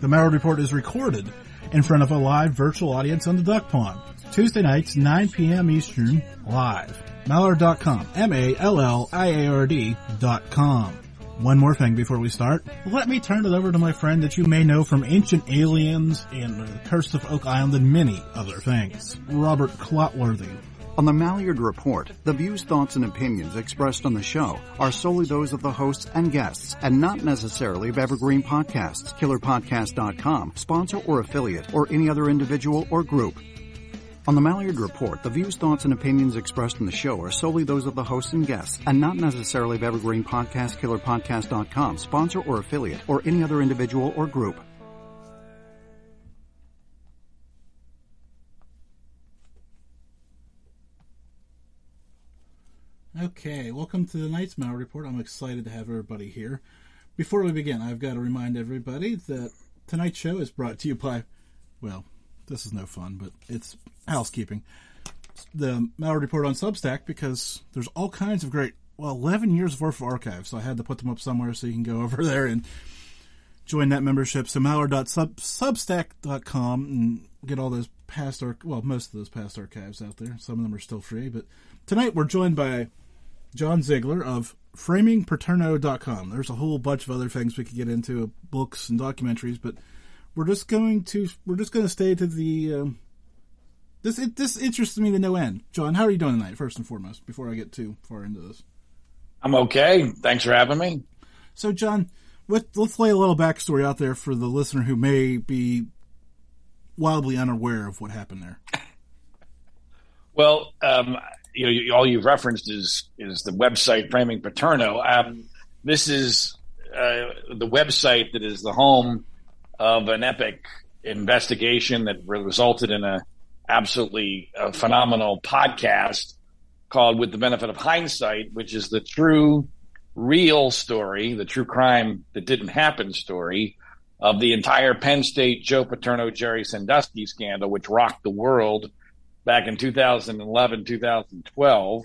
The Mallard Report is recorded in front of a live virtual audience on the Duck Pond. Tuesday nights, 9 p.m. Eastern, live. Mallard.com. M-A-L-L-I-A-R-D dot com. One more thing before we start. Let me turn it over to my friend that you may know from Ancient Aliens and The Curse of Oak Island and many other things. Robert Clotworthy. On the Mallard Report, the views, thoughts, and opinions expressed on the show are solely those of the hosts and guests and not necessarily of Evergreen Podcasts, KillerPodcast.com, sponsor or affiliate, or any other individual or group. On the Mallard Report, the views, thoughts, and opinions expressed in the show are solely those of the hosts and guests and not necessarily of Evergreen Podcast, KillerPodcast.com, sponsor or affiliate, or any other individual or group. Okay, welcome to the Night's Mallard Report. I'm excited to have everybody here. Before we begin, I've got to remind everybody that tonight's show is brought to you by, well, this is no fun, but it's housekeeping. The Mallard Report on Substack because there's all kinds of great, well, 11 years worth of archives, so I had to put them up somewhere so you can go over there and join that membership. So mallard.substack.com and get all those past, arch- well, most of those past archives out there. Some of them are still free, but tonight we're joined by John Ziegler of framingpaterno.com. There's a whole bunch of other things we could get into, books and documentaries, but we're just going to we're just going to stay to the um, this it, this interests me to no end. John, how are you doing tonight? First and foremost, before I get too far into this, I'm okay. Thanks for having me. So, John, let, let's lay a little backstory out there for the listener who may be wildly unaware of what happened there. Well, um, you know, you, all you've referenced is is the website Framing Paterno. Um, this is uh, the website that is the home of an epic investigation that resulted in a absolutely uh, phenomenal podcast called "With the Benefit of Hindsight," which is the true, real story, the true crime that didn't happen story of the entire Penn State Joe Paterno Jerry Sandusky scandal, which rocked the world back in 2011, 2012,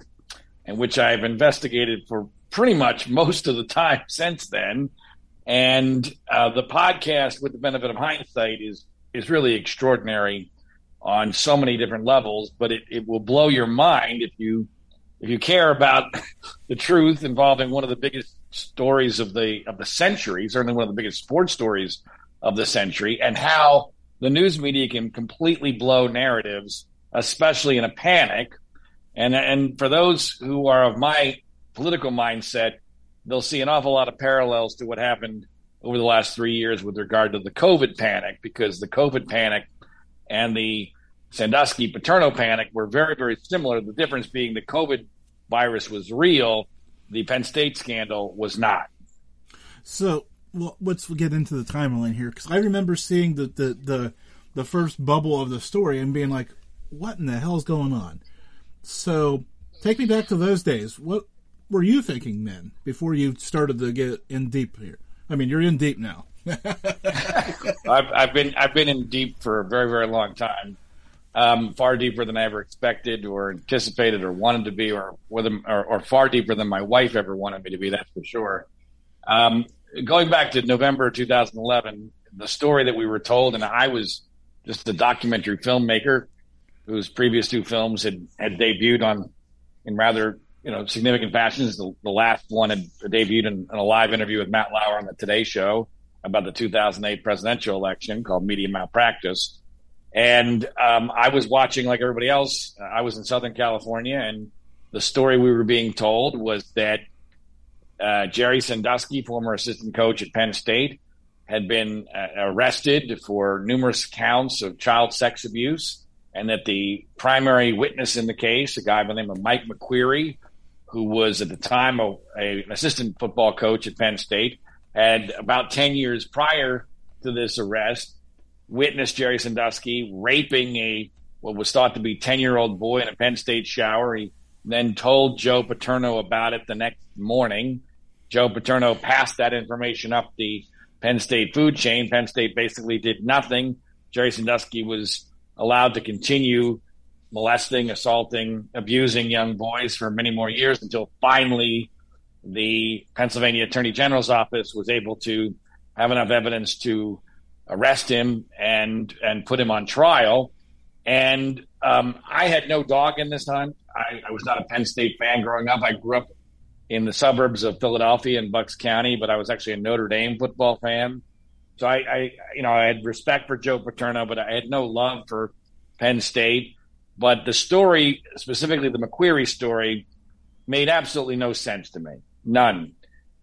and which I've investigated for pretty much most of the time since then. And uh, the podcast, with the benefit of hindsight, is is really extraordinary on so many different levels. But it, it will blow your mind if you if you care about the truth involving one of the biggest stories of the of the century, certainly one of the biggest sports stories of the century, and how the news media can completely blow narratives especially in a panic. And and for those who are of my political mindset, they'll see an awful lot of parallels to what happened over the last three years with regard to the COVID panic, because the COVID panic and the Sandusky Paterno panic were very, very similar. The difference being the COVID virus was real, the Penn State scandal was not. So, well, let's get into the timeline here because I remember seeing the, the the the first bubble of the story and being like, what in the hell's going on? So take me back to those days. What were you thinking then before you started to get in deep here? I mean, you're in deep now. I've, I've, been I've been in deep for a very very long time, um, far deeper than I ever expected or anticipated or wanted to be, or with or, or, far deeper than my wife ever wanted me to be. That's for sure. Um, going back to November 2011, the story that we were told, and I was just a documentary filmmaker whose previous two films had, had debuted on in rather you know significant fashions. The, the last one had debuted in, in, a live interview with Matt Lauer on the Today Show about the 2008 presidential election called Media Malpractice. And um, I was watching like everybody else. I was in Southern California, and the story we were being told was that uh, Jerry Sandusky, former assistant coach at Penn State, had been uh, arrested for numerous counts of child sex abuse and that the primary witness in the case, a guy by the name of Mike McQueary, who was at the time a, a, an assistant football coach at Penn State, had about 10 years prior to this arrest witnessed Jerry Sandusky raping a what was thought to be 10 year old boy in a Penn State shower. He then told Joe Paterno about it the next morning. Joe Paterno passed that information up the Penn State food chain. Penn State basically did nothing. Jerry Sandusky was allowed to continue molesting, assaulting, abusing young boys for many more years until finally the Pennsylvania Attorney General's office was able to have enough evidence to arrest him and and put him on trial. And um, I had no dog in this time. I, I was not a Penn State fan growing up. I grew up in the suburbs of Philadelphia in Bucks County, but I was actually a Notre Dame football fan. So I, I, you know, I had respect for Joe Paterno, but I had no love for Penn State. But the story, specifically the McQueary story, made absolutely no sense to me. None.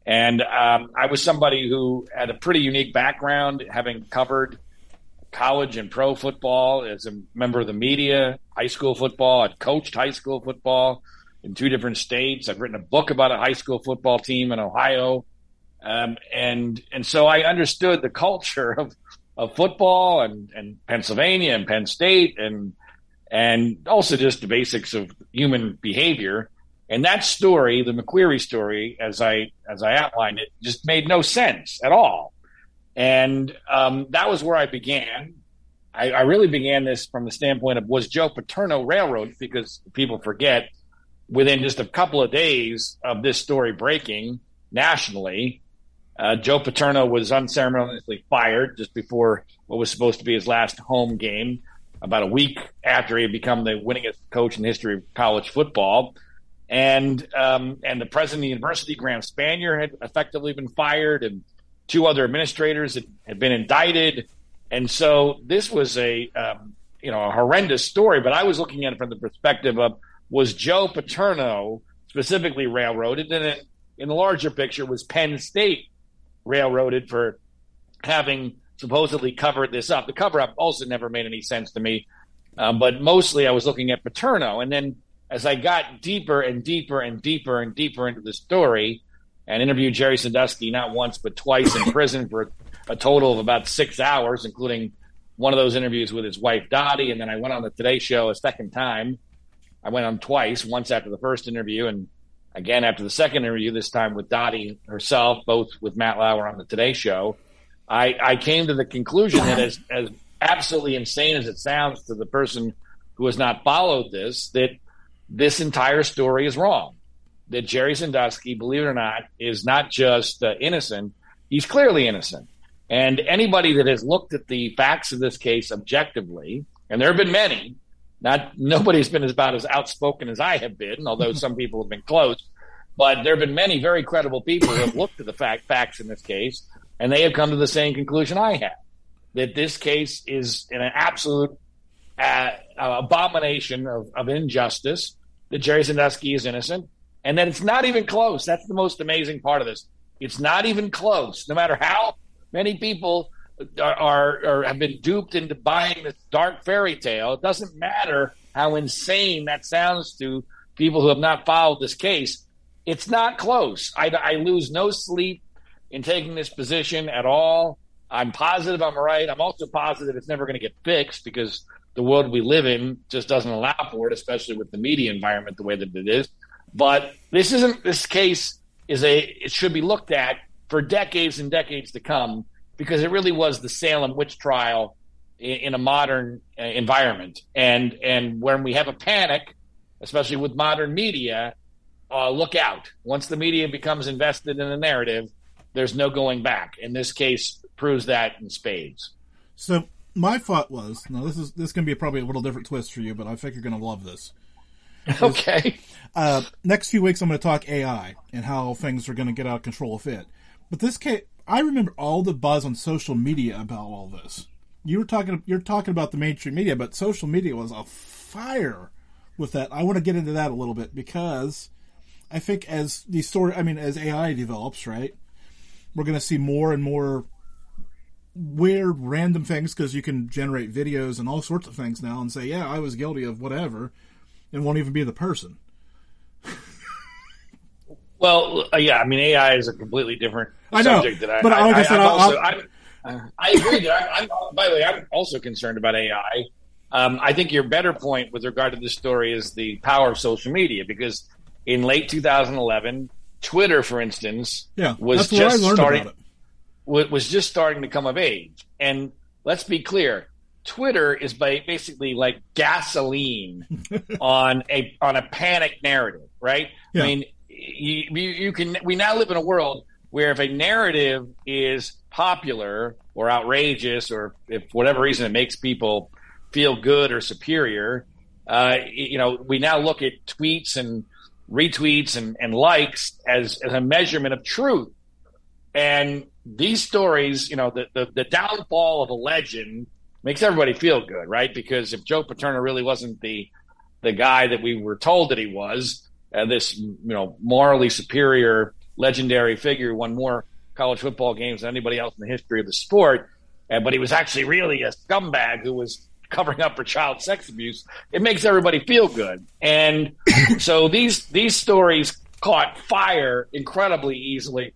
And um, I was somebody who had a pretty unique background, having covered college and pro football as a member of the media, high school football. I'd coached high school football in two different states. I've written a book about a high school football team in Ohio. Um, and and so I understood the culture of, of football and, and Pennsylvania and Penn State and and also just the basics of human behavior. And that story, the McQueary story, as I as I outlined it, just made no sense at all. And um, that was where I began. I, I, really began this from the standpoint of was Joe Paterno railroad because people forget within just a couple of days of this story breaking nationally, uh, Joe Paterno was unceremoniously fired just before what was supposed to be his last home game, about a week after he had become the winningest coach in the history of college football. And um, and the president of the university, Graham Spanier, had effectively been fired, and two other administrators had, had been indicted. And so this was a um, you know a horrendous story. But I was looking at it from the perspective of was Joe Paterno specifically railroaded, and then in the larger picture was Penn State railroaded for having supposedly covered this up. The cover up also never made any sense to me, um, but mostly I was looking at Paterno. And then as I got deeper and deeper and deeper and deeper into the story, and interviewed Jerry Sandusky not once but twice in prison for a total of about six hours, including one of those interviews with his wife Dottie, and then I went on the Today Show a second time. I went on twice, once after the first interview, and again after the second interview, this time with Dottie herself, both with Matt Lauer on the Today Show. I, I came to the conclusion that as, as absolutely insane as it sounds to the person who has not followed this, that this entire story is wrong. That Jerry Sandusky, believe it or not, is not just uh, innocent, he's clearly innocent. And anybody that has looked at the facts of this case objectively, and there have been many, not nobody's been about as outspoken as I have been, although some people have been close. But there have been many very credible people who have looked at the fact, facts in this case, and they have come to the same conclusion I have that this case is an absolute uh, abomination of, of, injustice, that Jerry Sandusky is innocent, and that it's not even close. That's the most amazing part of this. It's not even close, no matter how many people are, are, have been duped into buying this dark fairy tale. It doesn't matter how insane that sounds to people who have not followed this case. It's not close. I, I lose no sleep in taking this position at all. I'm positive I'm right. I'm also positive it's never going to get fixed because the world we live in just doesn't allow for it, especially with the media environment the way that it is. But this isn't this case is a it should be looked at for decades and decades to come because it really was the Salem witch trial in, in a modern uh, environment. And and when we have a panic, especially with modern media, uh, look out. Once the media becomes invested in the narrative, there's no going back. And this case proves that in spades. So my thought was, now this is this can be probably a little different twist for you, but I think you're going to love this. okay. Uh, next few weeks, I'm going to talk AI and how things are going to get out of control with it. But this case, I remember all the buzz on social media about all this. You were talking, you're talking about the mainstream media, but social media was a fire with that. I want to get into that a little bit because I think as the story, I mean, as AI develops, right, we're going to see more and more weird random things because you can generate videos and all sorts of things now and say, yeah, I was guilty of whatever, and won't even be the person. well, uh, yeah, I mean, AI is a completely different I know, subject that I, but I, like I, said, also, I'm, I agree. That I'm, I'm, by the way, I'm also concerned about AI. Um, I think your better point with regard to this story is the power of social media because in late 2011, Twitter, for instance, yeah, was just starting was just starting to come of age. And let's be clear, Twitter is basically like gasoline on a on a panic narrative, right? Yeah. I mean, you, you can we now live in a world where if a narrative is popular or outrageous, or if whatever reason it makes people feel good or superior, uh, you know, we now look at tweets and retweets and, and likes as, as a measurement of truth. And these stories, you know, the, the, the downfall of a legend makes everybody feel good, right? Because if Joe Paterno really wasn't the the guy that we were told that he was, uh, this you know morally superior, legendary figure, won more college football games than anybody else in the history of the sport, uh, but he was actually really a scumbag who was covering up for child sex abuse. It makes everybody feel good, and so these these stories caught fire incredibly easily,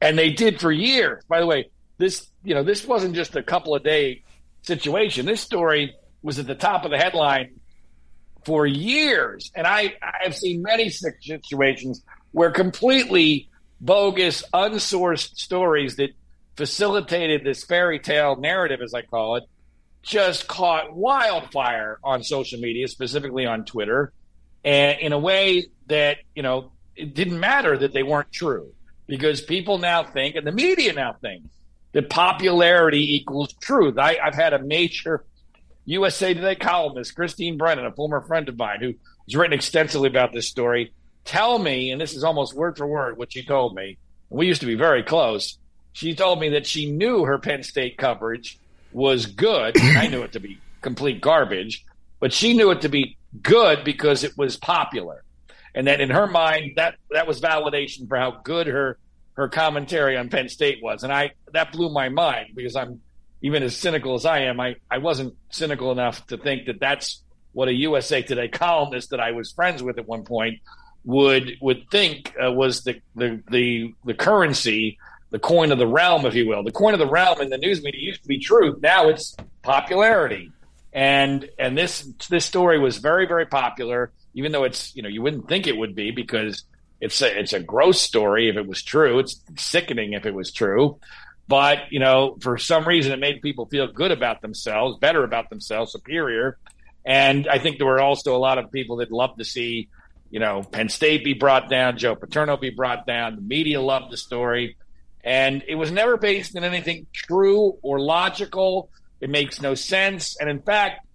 and they did for years. By the way, this you know this wasn't just a couple of day situation. This story was at the top of the headline for years. And I, I've seen many situations where completely bogus, unsourced stories that facilitated this fairy tale narrative, as I call it, just caught wildfire on social media, specifically on Twitter, and in a way that, you know, it didn't matter that they weren't true because people now think, and the media now thinks, that popularity equals truth. I, I've had a major USA Today columnist, Christine Brennan, a former friend of mine who has written extensively about this story, tell me, and this is almost word for word what she told me. We used to be very close. She told me that she knew her Penn State coverage was good. I knew it to be complete garbage, but she knew it to be good because it was popular. And that in her mind, that, that was validation for how good her her commentary on Penn State was, and I that blew my mind because I'm even as cynical as I am, I I wasn't cynical enough to think that that's what a USA Today columnist that I was friends with at one point would would think uh, was the, the the the currency, the coin of the realm, if you will. The coin of the realm in the news media used to be truth. Now it's popularity, and and this this story was very very popular, even though it's you know you wouldn't think it would be because it's a, it's a gross story if it was true. It's sickening if it was true. But, you know, for some reason it made people feel good about themselves, better about themselves, superior. And I think there were also a lot of people that loved to see, you know, Penn State be brought down, Joe Paterno be brought down. The media loved the story. And it was never based in anything true or logical. It makes no sense. And in fact,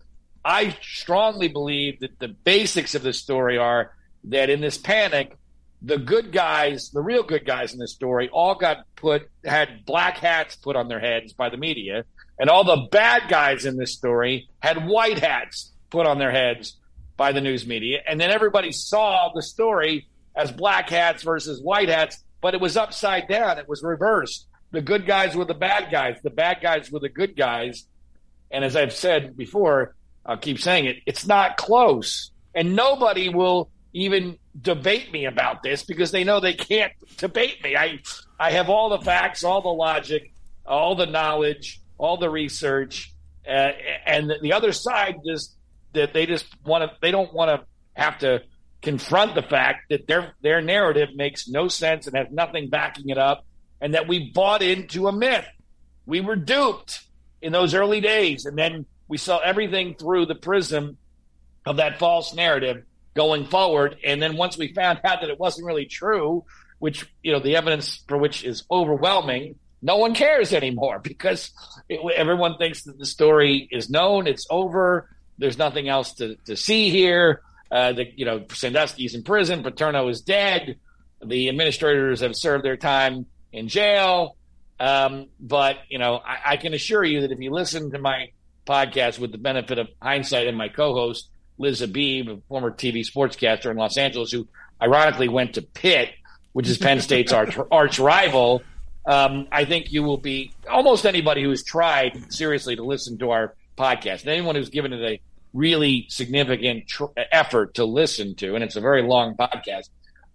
I strongly believe that the basics of the story are that in this panic, the good guys, the real good guys in this story, all got put had black hats put on their heads by the media, and all the bad guys in this story had white hats put on their heads by the news media, and then everybody saw the story as black hats versus white hats, but it was upside down. It was reversed. The good guys were the bad guys. The bad guys were the good guys. And as I've said before, I'll keep saying it, it's not close. And nobody will even debate me about this because they know they can't debate me. I I have all the facts, all the logic, all the knowledge, all the research, uh, and the other side just that they just want to they don't want to have to confront the fact that their their narrative makes no sense and has nothing backing it up, and that we bought into a myth. We were duped in those early days, and then we saw everything through the prism of that false narrative going forward. And then once we found out that it wasn't really true, which, you know, the evidence for which is overwhelming, no one cares anymore because it, everyone thinks that the story is known, it's over, there's nothing else to, to see here. Uh, the, you know, Sandusky's in prison, Paterno is dead, the administrators have served their time in jail. Um, but, you know, I, I can assure you that if you listen to my podcast with the benefit of hindsight and my co-host, Liz Habib, a former TV sportscaster in Los Angeles, who ironically went to Pitt, which is Penn State's arch, arch rival. Um, I think you will be almost anybody who has tried seriously to listen to our podcast, and anyone who's given it a really significant tr- effort to listen to, and it's a very long podcast.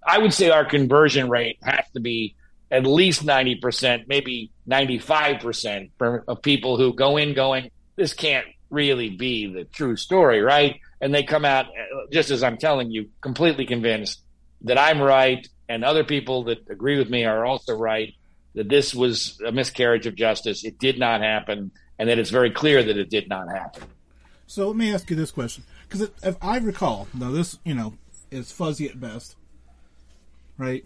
I would say our conversion rate has to be at least 90%, maybe 95% of people who go in going, this can't really be the true story, right? And they come out uh, just as I'm telling you, completely convinced that I'm right, and other people that agree with me are also right that this was a miscarriage of justice. It did not happen, and that it's very clear that it did not happen. So let me ask you this question, because if I recall, now this you know is fuzzy at best, right?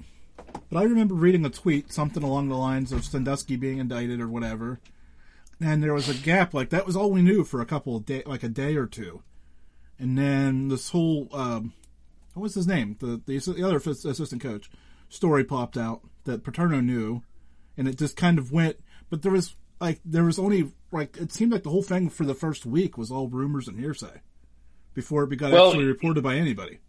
but I remember reading a tweet, something along the lines of Sandusky being indicted or whatever, and there was a gap. Like that was all we knew for a couple of day, like a day or two, and then this whole um, what was his name? The the, the other assistant coach story popped out that Paterno knew, and it just kind of went. But there was like there was only like it seemed like the whole thing for the first week was all rumors and hearsay before it got well, actually reported by anybody.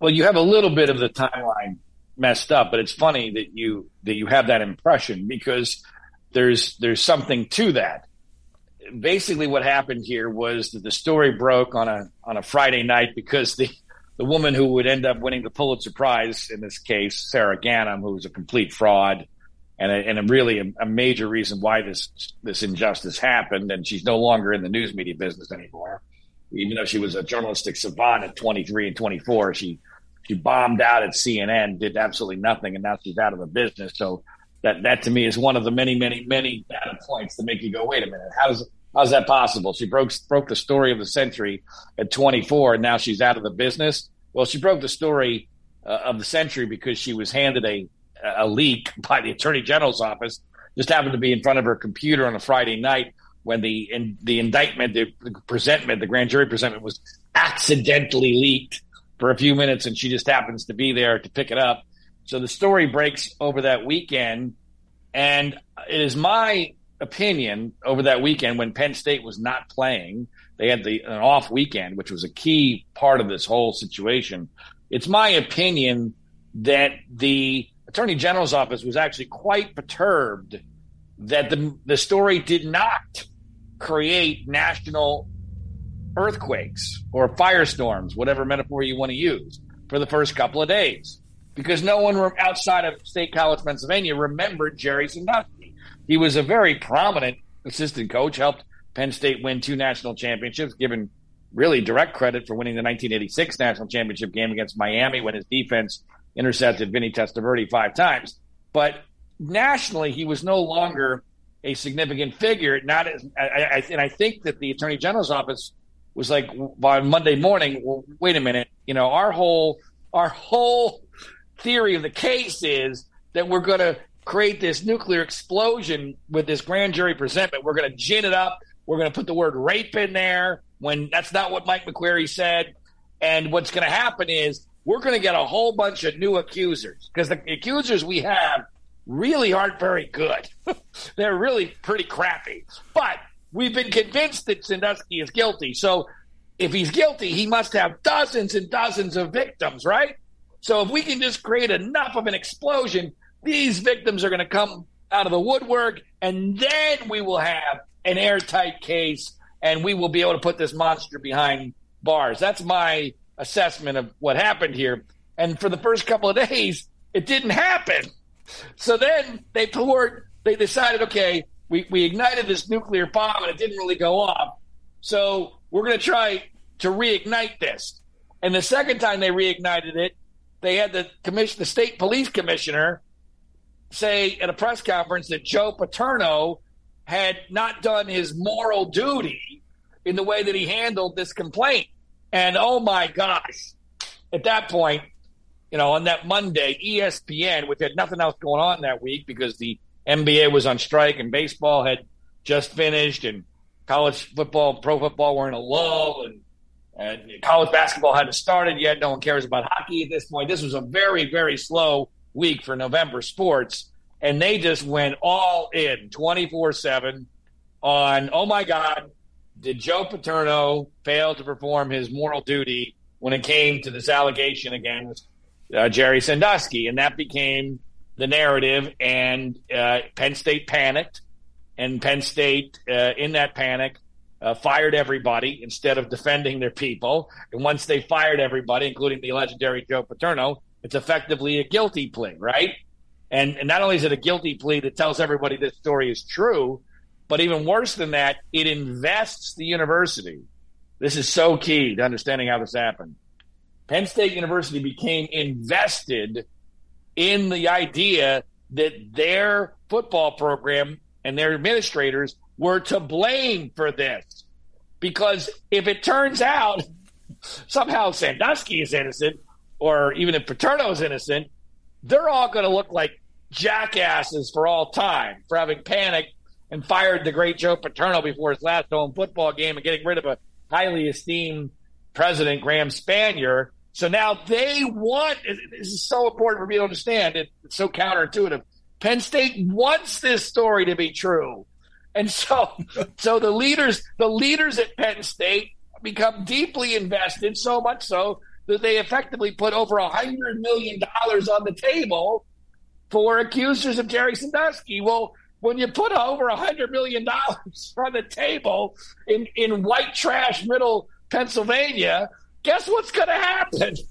Well, you have a little bit of the timeline messed up, but it's funny that you that you have that impression because there's there's something to that. Basically, what happened here was that the story broke on a on a Friday night because the the woman who would end up winning the Pulitzer Prize in this case, Sarah Ganim, who was a complete fraud and a, and a really a, a, major reason why this this injustice happened, and she's no longer in the news media business anymore. Even though she was a journalistic savant at 23 and 24, she she bombed out at CNN, did absolutely nothing, and now she's out of the business. So that that to me is one of the many, many, many data points that make you go, wait a minute, how's how's that possible? She broke broke the story of the century at 24, and now she's out of the business. Well, she broke the story uh, of the century because she was handed a a leak by the attorney general's office. Just happened to be in front of her computer on a Friday night when the in, the indictment, the, the presentment, the grand jury presentment was accidentally leaked for a few minutes, and she just happens to be there to pick it up. So the story breaks over that weekend, and it is my opinion over that weekend when Penn State was not playing. They had the an off weekend, which was a key part of this whole situation. It's my opinion that the Attorney General's office was actually quite perturbed that the the story did not create national earthquakes or firestorms, whatever metaphor you want to use, for the first couple of days. Because no one outside of State College, Pennsylvania remembered Jerry Sandusky. He was a very prominent assistant coach, helped Penn State win two national championships, given really direct credit for winning the 1986 national championship game against Miami when his defense intercepted Vinny Testaverde five times. But nationally, he was no longer a significant figure. Not as, I, I, and I think that the Attorney General's office was like by Monday morning. Well, wait a minute. You know, our whole our whole theory of the case is that we're going to create this nuclear explosion with this grand jury presentment. We're going to gin it up. We're going to put the word rape in there when that's not what Mike McQueary said. And what's going to happen is we're going to get a whole bunch of new accusers because the accusers we have really aren't very good. They're really pretty crappy. But we've been convinced that Sandusky is guilty. So if he's guilty, he must have dozens and dozens of victims, right? So if we can just create enough of an explosion, these victims are going to come out of the woodwork, and then we will have an airtight case, and we will be able to put this monster behind bars. That's my assessment of what happened here. And for the first couple of days, it didn't happen. So then they poured, they decided, okay, we, we ignited this nuclear bomb and it didn't really go off. So we're going to try to reignite this. And the second time they reignited it, they had the commission, the state police commissioner say at a press conference that Joe Paterno had not done his moral duty in the way that he handled this complaint. And oh my gosh, at that point, you know, on that Monday, ESPN, which had nothing else going on that week because the NBA was on strike and baseball had just finished and college football, pro football were in a lull and, and college basketball hadn't started yet. No one cares about hockey at this point. This was a very, very slow week for November sports. And they just went all in 24 7 on, oh my God, did Joe Paterno fail to perform his moral duty when it came to this allegation against uh, Jerry Sandusky? And that became the narrative. And uh, Penn State panicked, and Penn State, uh, in that panic, uh, fired everybody instead of defending their people. And once they fired everybody, including the legendary Joe Paterno, it's effectively a guilty plea, right? And, and not only is it a guilty plea that tells everybody this story is true, but even worse than that, it invests the university. This is so key to understanding how this happened. Penn State University became invested in the idea that their football program and their administrators were to blame for this. Because if it turns out somehow Sandusky is innocent, or even if Paterno is innocent, they're all going to look like jackasses for all time for having panicked and fired the great Joe Paterno before his last home football game and getting rid of a highly esteemed president, Graham Spanier. So now they want, this is so important for me to understand. It's so counterintuitive. Penn State wants this story to be true. And so, so the leaders, the leaders at Penn State become deeply invested, so much so that they effectively put over a hundred million dollars on the table for accusers of Jerry Sandusky. Well, when you put over a hundred million dollars on the table in, in white trash middle Pennsylvania, guess what's going to happen?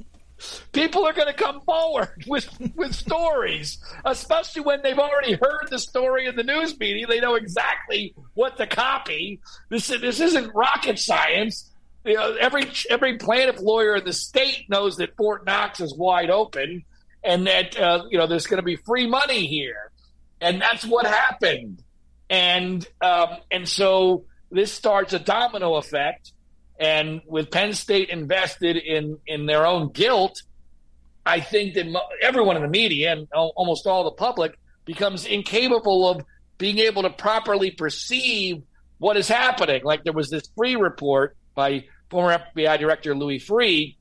People are going to come forward with with stories, especially when they've already heard the story in the news media. They know exactly what to copy. This this isn't rocket science. You know, every every plaintiff lawyer in the state knows that Fort Knox is wide open, and that uh, you know there's going to be free money here, and that's what happened. And um, and so this starts a domino effect and with Penn State invested in in their own guilt, I think that everyone in the media and almost all the public becomes incapable of being able to properly perceive what is happening. Like there was this Freeh report by former FBI Director Louis Freeh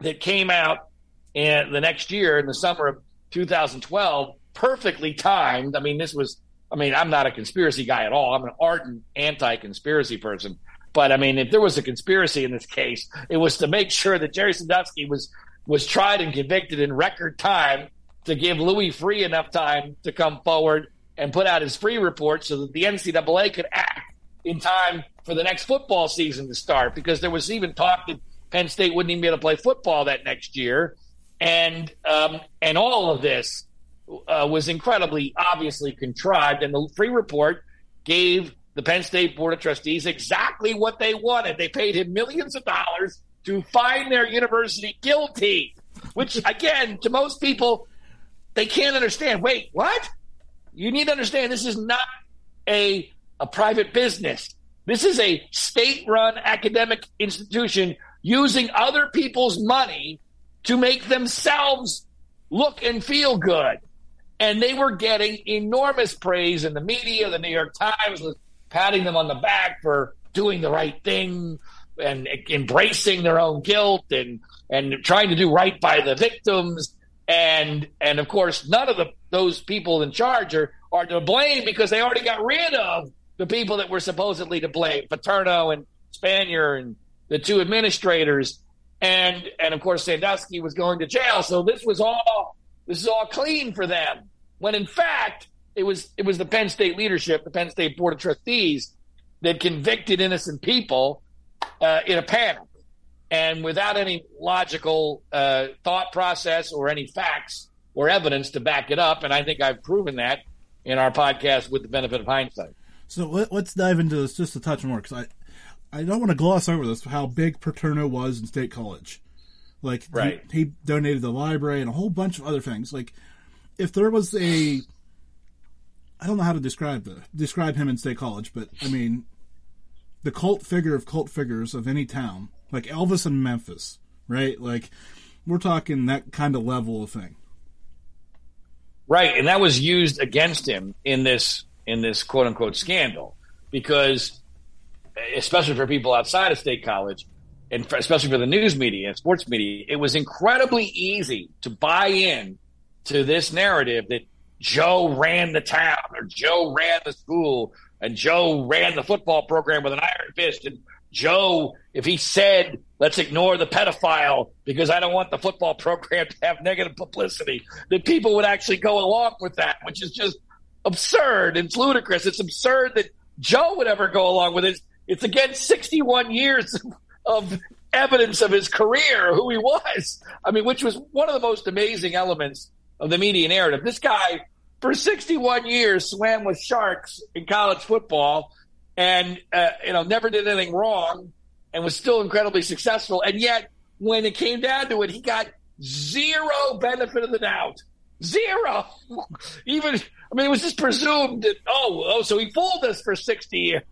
that came out in the next year in the summer of 2012, perfectly timed. I mean, this was. I mean, I'm not a conspiracy guy at all. I'm an ardent anti-conspiracy person. But I mean, if there was a conspiracy in this case, it was to make sure that Jerry Sandusky was was tried and convicted in record time to give Louis Freeh enough time to come forward and put out his Freeh report so that the NCAA could act in time for the next football season to start. Because there was even talk that Penn State wouldn't even be able to play football that next year, and um, and all of this uh, was incredibly obviously contrived. And the Freeh report gave the Penn State Board of Trustees exactly what they wanted. They paid him millions of dollars to find their university guilty, which, again, to most people, they can't understand. Wait, what? You need to understand this is not a, a private business. This is a state run academic institution using other people's money to make themselves look and feel good. And they were getting enormous praise in the media. The New York Times was patting them on the back for doing the right thing and embracing their own guilt and and trying to do right by the victims and and of course none of the those people in charge are are to blame because they already got rid of the people that were supposedly to blame Paterno and Spanier and the two administrators and and of course Sandusky was going to jail so this was all this is all clean for them when in fact it was it was the Penn State leadership, the Penn State Board of Trustees, that convicted innocent people uh, in a panic and without any logical uh, thought process or any facts or evidence to back it up. And I think I've proven that in our podcast with the benefit of hindsight. So let, us dive into this just a touch more because I I don't want to gloss over this how big Paterno was in State College. Like right. he, he donated the library and a whole bunch of other things. Like if there was a I don't know how to describe the describe him in State College, but I mean, the cult figure of cult figures of any town, like Elvis in Memphis, right? Like we're talking that kind of level of thing. Right, and that was used against him in this in this quote unquote scandal because, especially for people outside of State College, and especially for the news media and sports media, it was incredibly easy to buy in to this narrative that Joe ran the town or Joe ran the school and Joe ran the football program with an iron fist. And Joe, if he said, let's ignore the pedophile because I don't want the football program to have negative publicity, that people would actually go along with that, which is just absurd. It's ludicrous. It's absurd that Joe would ever go along with it. It's against 61 years of evidence of his career, who he was. I mean, which was one of the most amazing elements of the media narrative. This guy, for 61 years, swam with sharks in college football and, uh, you know, never did anything wrong and was still incredibly successful. And yet, when it came down to it, he got zero benefit of the doubt. Zero. Even, I mean, it was just presumed that, oh, oh, so he fooled us for 60 years.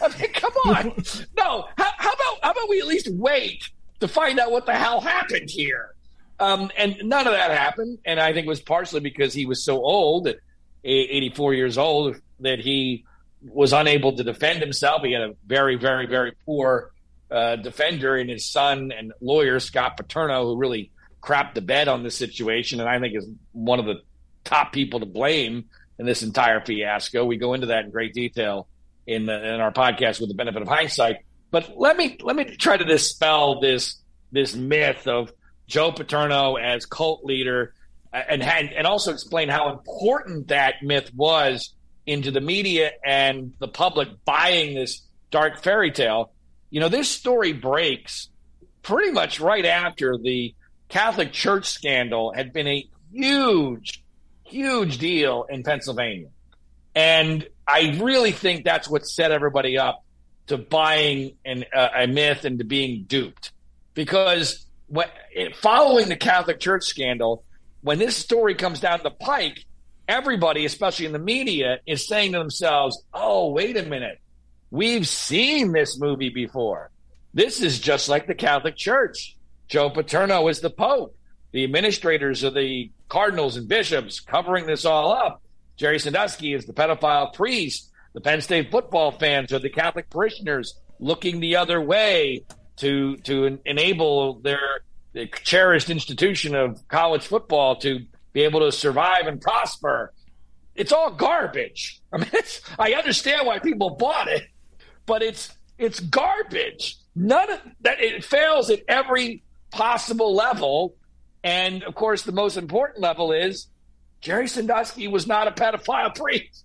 I mean, come on. No, how, how about, how about we at least wait to find out what the hell happened here? Um, and none of that happened. And I think it was partially because he was so old, at 84 years old, that he was unable to defend himself. He had a very, very, very poor uh, defender in his son and lawyer, Scott Paterno, who really crapped the bed on this situation. And I think is one of the top people to blame in this entire fiasco. We go into that in great detail in, the, in our podcast with the benefit of hindsight. But let me let me try to dispel this this myth of Joe Paterno as cult leader, and and also explain how important that myth was into the media and the public buying this dark fairy tale. You know, this story breaks pretty much right after the Catholic Church scandal had been a huge, huge deal in Pennsylvania. And I really think that's what set everybody up to buying an, uh, a myth and to being duped. Because what, following the Catholic Church scandal, when this story comes down the pike, everybody, especially in the media, is saying to themselves, oh, wait a minute. We've seen this movie before. This is just like the Catholic Church. Joe Paterno is the Pope. The administrators of the cardinals and bishops covering this all up. Jerry Sandusky is the pedophile priest. The Penn State football fans are the Catholic parishioners looking the other way to to enable their, their cherished institution of college football to be able to survive and prosper. It's all garbage. I mean, I understand why people bought it, but it's it's garbage. None of that it fails at every possible level. And of course, the most important level is Jerry Sandusky was not a pedophile priest.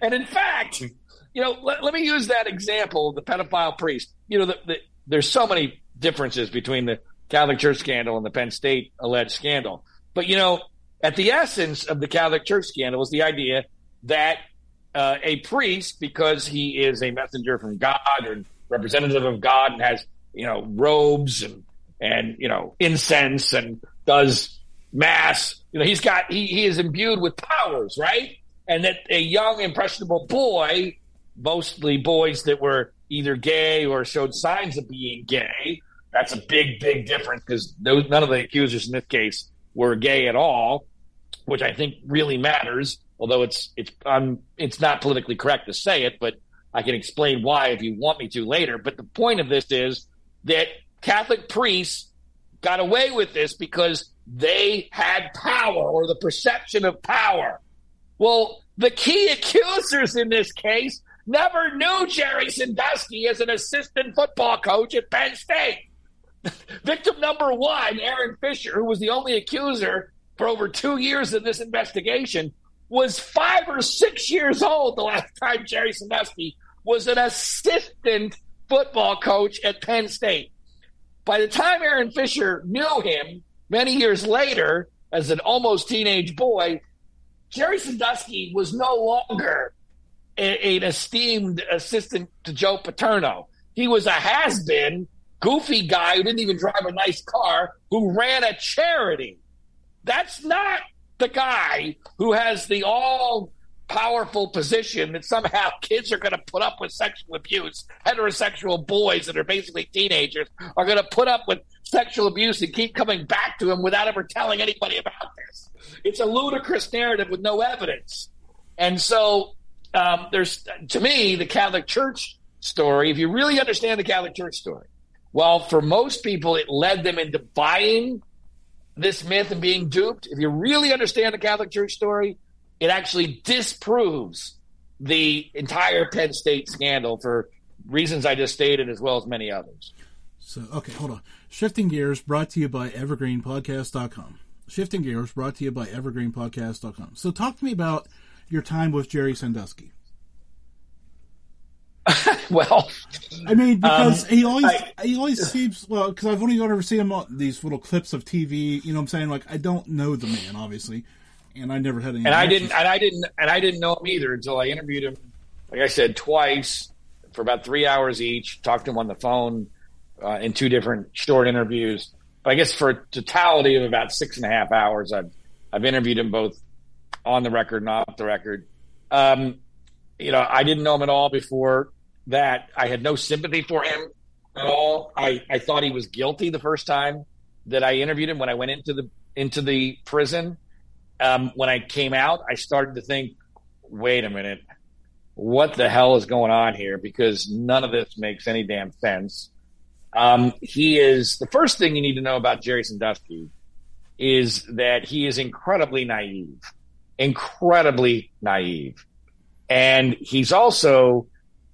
And in fact, you know, let, let me use that example, the pedophile priest. You know, the, the, there's so many differences between the Catholic Church scandal and the Penn State alleged scandal. But, you know, at the essence of the Catholic Church scandal was the idea that uh, a priest, because he is a messenger from God or representative of God and has, you know, robes and, and, you know, incense and does mass, you know, he's got, he, he is imbued with powers, right? And that a young, impressionable boy, mostly boys that were either gay or showed signs of being gay. That's a big, big difference because none of the accusers in this case were gay at all, which I think really matters. Although it's it's um, it's not politically correct to say it, but I can explain why if you want me to later. But the point of this is that Catholic priests got away with this because they had power or the perception of power. Well, the key accusers in this case never knew Jerry Sandusky as an assistant football coach at Penn State. Victim number one, Aaron Fisher, who was the only accuser for over two years in this investigation, was five or six years old the last time Jerry Sandusky was an assistant football coach at Penn State. By the time Aaron Fisher knew him many years later as an almost teenage boy, Jerry Sandusky was no longer an esteemed assistant to Joe Paterno. He was a has been, goofy guy who didn't even drive a nice car, who ran a charity. That's not the guy who has the all powerful position that somehow kids are going to put up with sexual abuse. Heterosexual boys that are basically teenagers are going to put up with sexual abuse and keep coming back to him without ever telling anybody about this. It's a ludicrous narrative with no evidence. And so um, there's to me the Catholic Church story. If you really understand the Catholic Church story, well, for most people, it led them into buying this myth and being duped. If you really understand the Catholic Church story, it actually disproves the entire Penn State scandal for reasons I just stated, as well as many others. So, okay, hold on. Shifting Gears brought to you by EvergreenPodcast.com. Shifting Gears brought to you by EvergreenPodcast.com. So, talk to me about your time with Jerry Sandusky? well, I mean, because um, he always I, he always seems well. Because I've only ever seen him on these little clips of TV. You know, what I'm saying like I don't know the man, obviously, and I never had any. And I didn't, and I didn't, and I didn't know him either until I interviewed him. Like I said, twice for about three hours each. Talked to him on the phone uh, in two different short interviews. But I guess for a totality of about six and a half hours, I've I've interviewed him both on the record and off the record. Um, you know, I didn't know him at all before that. I had no sympathy for him at all. I, I thought he was guilty the first time that I interviewed him when I went into the into the prison. Um, when I came out, I started to think, wait a minute, what the hell is going on here? Because none of this makes any damn sense. Um, he is the first thing you need to know about Jerry Sandusky is that he is incredibly naive, incredibly naive, and he's also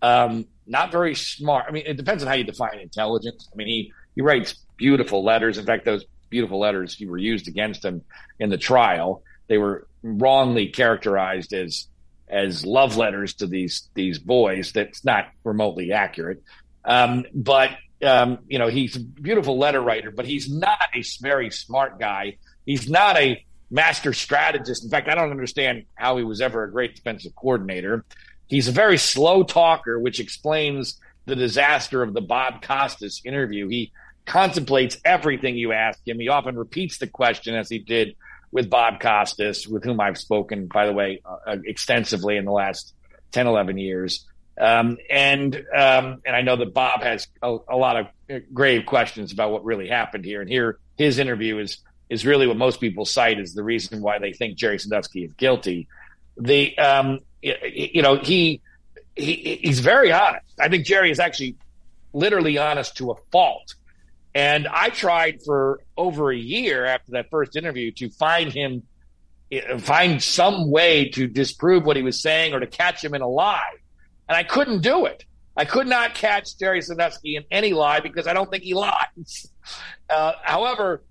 um, not very smart. I mean, it depends on how you define intelligence. I mean, he he writes beautiful letters. In fact, those beautiful letters were used against him in the trial. They were wrongly characterized as as love letters to these these boys. That's not remotely accurate. Um, but um, you know, he's a beautiful letter writer, but he's not a very smart guy. He's not a master strategist. In fact, I don't understand how he was ever a great defensive coordinator. He's a very slow talker, which explains the disaster of the Bob Costas interview. He contemplates everything you ask him. He often repeats the question as he did with Bob Costas, with whom I've spoken, by the way, uh, extensively in the last 10, 11 years. Um, and um, and I know that Bob has a, a, lot of grave questions about what really happened here. And here, his interview is is really what most people cite as the reason why they think Jerry Sandusky is guilty. The um, you know he, he he's very honest. I think Jerry is actually literally honest to a fault. And I tried for over a year after that first interview to find him, find some way to disprove what he was saying or to catch him in a lie. And I couldn't do it. I could not catch Jerry Sandusky in any lie because I don't think he lies. Uh, however,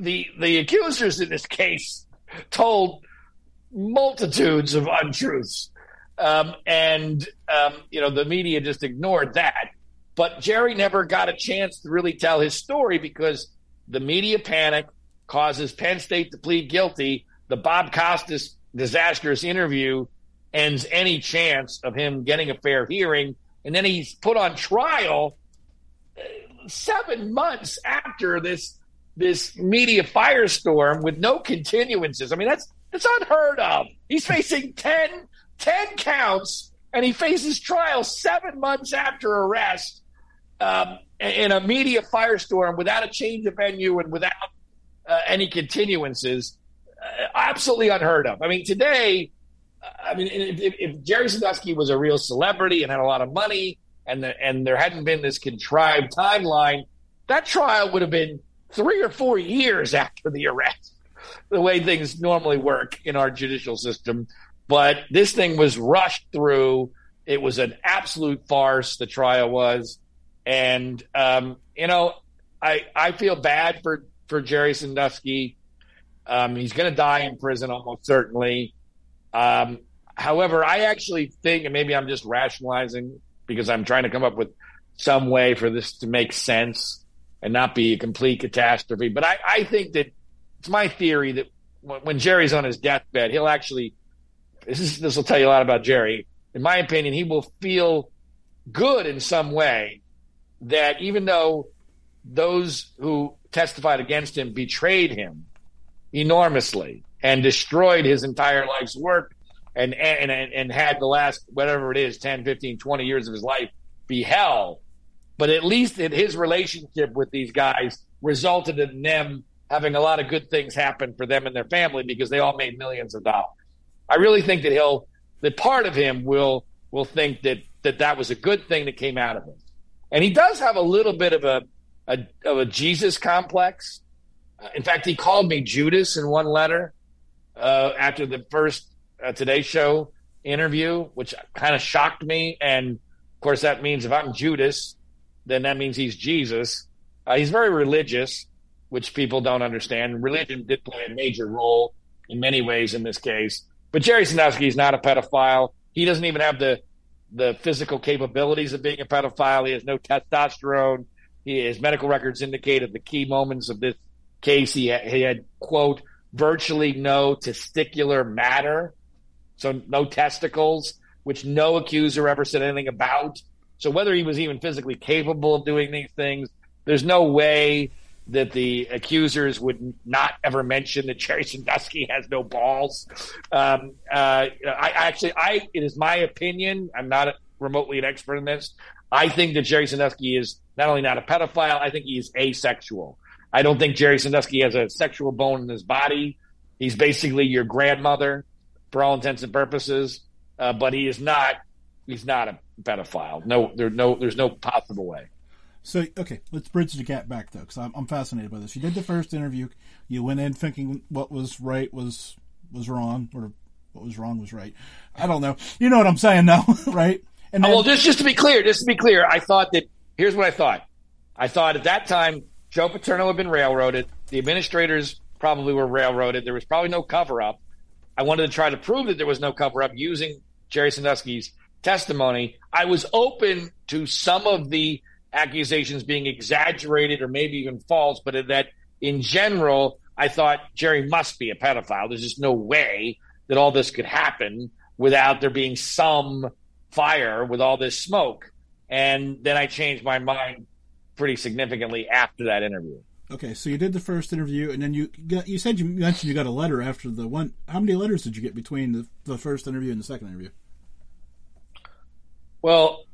the the accusers in this case told multitudes of untruths, um, and um, you know the media just ignored that. But Jerry never got a chance to really tell his story because the media panic causes Penn State to plead guilty. The Bob Costas disastrous interview ends any chance of him getting a fair hearing. And then he's put on trial uh, seven months after this this media firestorm with no continuances. I mean, that's that's unheard of. He's facing 10, 10 counts, and he faces trial seven months after arrest um, in a media firestorm without a change of venue and without uh, any continuances. Uh, absolutely unheard of. I mean, today, I mean, if, if, Jerry Sandusky was a real celebrity and had a lot of money, and the, and there hadn't been this contrived timeline, that trial would have been three or four years after the arrest. The way things normally work in our judicial system, but this thing was rushed through. It was an absolute farce. The trial was, and um, you know, I I feel bad for for Jerry Sandusky. Um, he's going to die in prison almost certainly. Um, however, I actually think, and maybe I'm just rationalizing because I'm trying to come up with some way for this to make sense and not be a complete catastrophe. But I, I think that it's my theory that when, when Jerry's on his deathbed, he'll actually this is this will tell you a lot about Jerry. In my opinion, he will feel good in some way that even though those who testified against him betrayed him enormously and destroyed his entire life's work and, and, and, had the last, whatever it is, 10, 15, 20 years of his life be hell. But at least in his relationship with these guys resulted in them having a lot of good things happen for them and their family because they all made millions of dollars. I really think that he'll, that part of him will, will think that, that that was a good thing that came out of it. And he does have a little bit of a, a of a Jesus complex. Uh, in fact, he called me Judas in one letter uh, after the first uh, Today Show interview, which kind of shocked me. And of course, that means if I'm Judas, then that means he's Jesus. Uh, he's very religious, which people don't understand. Religion did play a major role in many ways in this case. But Jerry Sandusky is not a pedophile. He doesn't even have the the physical capabilities of being a pedophile. He has no testosterone. He, his medical records indicated at the key moments of this case, he, he had, quote, virtually no testicular matter. So no testicles, which no accuser ever said anything about. So whether he was even physically capable of doing these things, there's no way that the accusers would not ever mention that Jerry Sandusky has no balls. Um, uh, I actually, I it is my opinion. I'm not remotely an expert in this. I think that Jerry Sandusky is not only not a pedophile, I think he is asexual. I don't think Jerry Sandusky has a sexual bone in his body. He's basically your grandmother for all intents and purposes, uh, but he is not. He's not a pedophile. No, there's no, there's no possible way. So okay, let's bridge the gap back though, because I'm, I'm fascinated by this. You did the first interview. You went in thinking what was right was was wrong, or what was wrong was right. I don't know. You know what I'm saying, though, right? And then, well, just just to be clear, just to be clear, I thought that here's what I thought. I thought at that time Joe Paterno had been railroaded. The administrators probably were railroaded. There was probably no cover up. I wanted to try to prove that there was no cover up using Jerry Sandusky's testimony. I was open to some of the accusations being exaggerated or maybe even false, but that in general, I thought Jerry must be a pedophile. There's just no way that all this could happen without there being some fire with all this smoke. And then I changed my mind pretty significantly after that interview. Okay, so you did the first interview, and then you got, you said you mentioned you got a letter after the one. How many letters did you get between the, the first interview and the second interview? Well,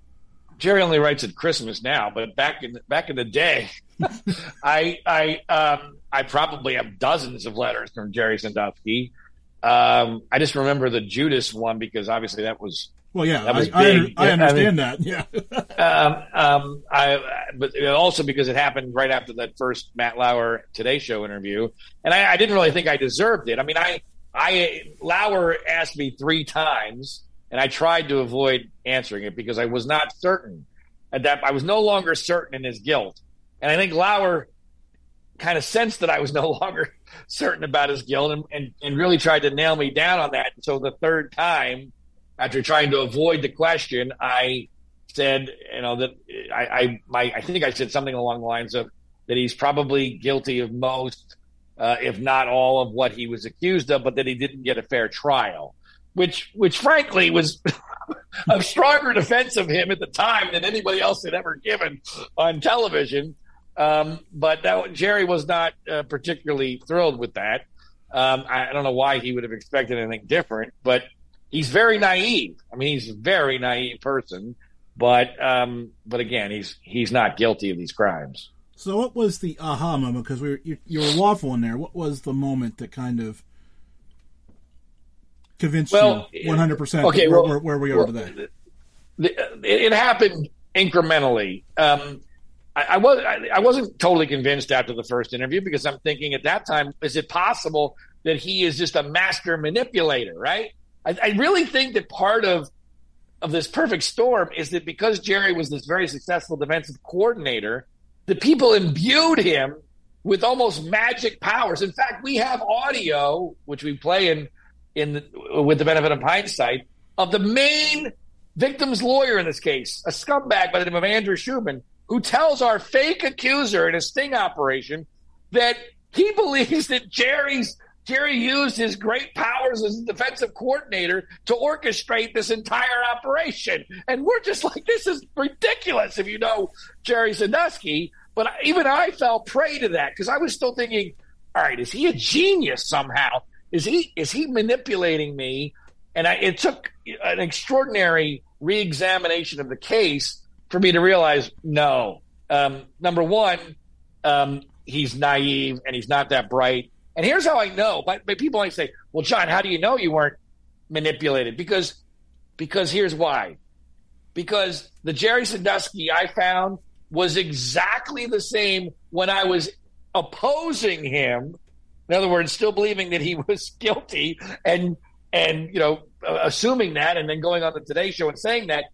Jerry only writes at Christmas now, but back in back in the day, I I um, I probably have dozens of letters from Jerry Sandusky. Um, I just remember the Judas one because obviously that was well, yeah, that I, I, I, understand I mean, that. Yeah. um, um, I, but also because it happened right after that first Matt Lauer Today Show interview, and I, I, didn't really think I deserved it. I mean, I, I Lauer asked me three times, and I tried to avoid answering it because I was not certain that I was no longer certain in his guilt, and I think Lauer kind of sensed that I was no longer certain about his guilt, and, and, and really tried to nail me down on that. So the third time after trying to avoid the question, I said, you know, that I, I, my, I think I said something along the lines of that he's probably guilty of most, uh, if not all, of what he was accused of, but that he didn't get a fair trial, which, which frankly was a stronger defense of him at the time than anybody else had ever given on television. Um, but that, Jerry was not uh, particularly thrilled with that. Um, I, I don't know why he would have expected anything different, but he's very naive. I mean, he's a very naive person, but um, but again, he's he's not guilty of these crimes. So, what was the aha moment? Because we were, you, you were waffling there. What was the moment that kind of convinced well, you one hundred percent? Okay, where, well, where, where we are well, today. It, happened incrementally. Um, I, I, was I, I wasn't totally convinced after the first interview because I'm thinking at that time, is it possible that he is just a master manipulator? Right? I, I really think that part of of this perfect storm is that because Jerry was this very successful defensive coordinator, the people imbued him with almost magic powers. In fact, we have audio which we play in in the, with the benefit of hindsight of the main victim's lawyer in this case, a scumbag by the name of Andrew Shubin, who tells our fake accuser in a sting operation that he believes that Jerry's Jerry used his great powers as a defensive coordinator to orchestrate this entire operation. And we're just like, this is ridiculous if you know Jerry Sandusky. But even I fell prey to that because I was still thinking, all right, is he a genius somehow? Is he is he manipulating me? And I, it took an extraordinary reexamination of the case for me to realize, no. Um, number one, um, he's naive and he's not that bright and here's how I know. But, but people might say, "Well, John, how do you know you weren't manipulated?" Because because here's why. Because the Jerry Sandusky I found was exactly the same when I was opposing him. In other words, still believing that he was guilty and and you know uh, assuming that and then going on the Today Show and saying that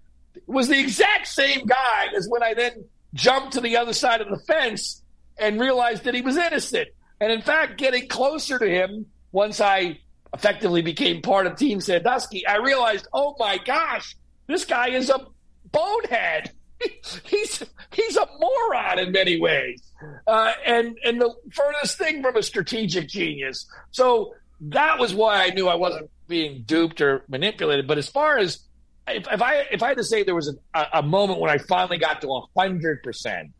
was the exact same guy as when I then jumped to the other side of the fence and realized that he was innocent. And in fact, getting closer to him once I effectively became part of Team Sandusky, I realized, oh my gosh, this guy is a bonehead. he's he's a moron in many ways, uh, and and the furthest thing from a strategic genius. So that was why I knew I wasn't being duped or manipulated. But as far as if, if I if I had to say there was a, a moment when I finally got to hundred percent,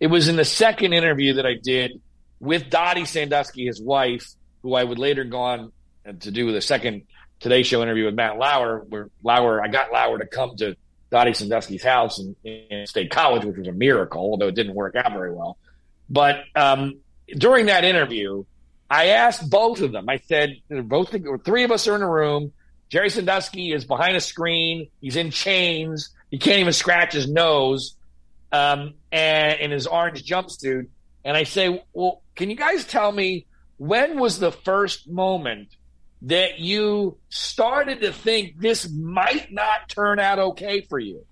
it was in the second interview that I did with Dottie Sandusky, his wife, who I would later go on to do with the second Today Show interview with Matt Lauer, where Lauer, I got Lauer to come to Dottie Sandusky's house in, in State College, which was a miracle, although it didn't work out very well. But um, during that interview, I asked both of them. I said, both three of us are in a room. Jerry Sandusky is behind a screen. He's in chains. He can't even scratch his nose, um, and in his orange jumpsuit. And I say, well, can you guys tell me when was the first moment that you started to think this might not turn out okay for you?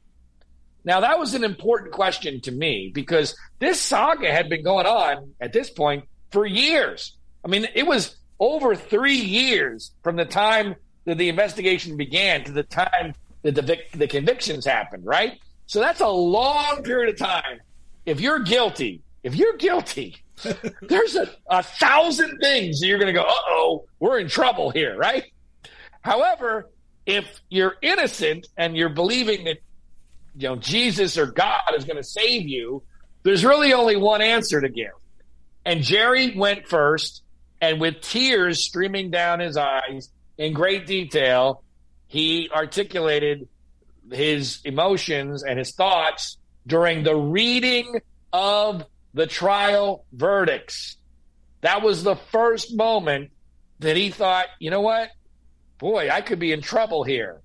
Now, that was an important question to me because this saga had been going on at this point for years. I mean, it was over three years from the time that the investigation began to the time that the, the convictions happened, right? So that's a long period of time. If you're guilty, if you're guilty, there's a, a thousand things you're going to go, uh oh, we're in trouble here, right? However, if you're innocent and you're believing that you know Jesus or God is going to save you, there's really only one answer to give. And Jerry went first, and with tears streaming down his eyes in great detail, he articulated his emotions and his thoughts during the reading of the trial verdicts. That was the first moment that he thought, you know what? Boy, I could be in trouble here.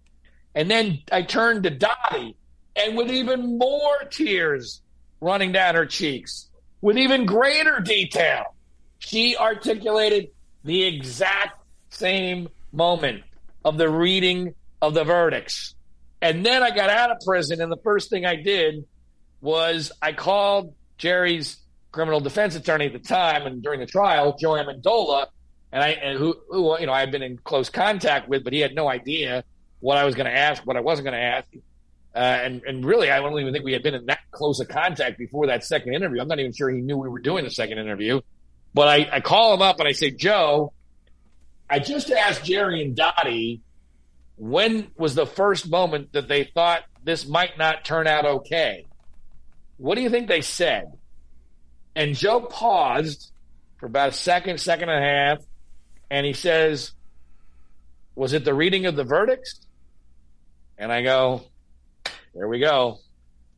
And then I turned to Dottie, and with even more tears running down her cheeks, with even greater detail, she articulated the exact same moment of the reading of the verdicts. And then I got out of prison, and the first thing I did was I called Jerry's criminal defense attorney at the time and during the trial, Joe Amendola, and I and who, who you know I had been in close contact with, but he had no idea what I was going to ask, what I wasn't going to ask. Uh, and and really, I don't even think we had been in that close of contact before that second interview. I'm not even sure he knew we were doing the second interview. But I, I call him up and I say, Joe, I just asked Jerry and Dottie when was the first moment that they thought this might not turn out okay? What do you think they said? And Joe paused for about a second, second and a half, and he says, Was it the reading of the verdicts? And I go, There we go.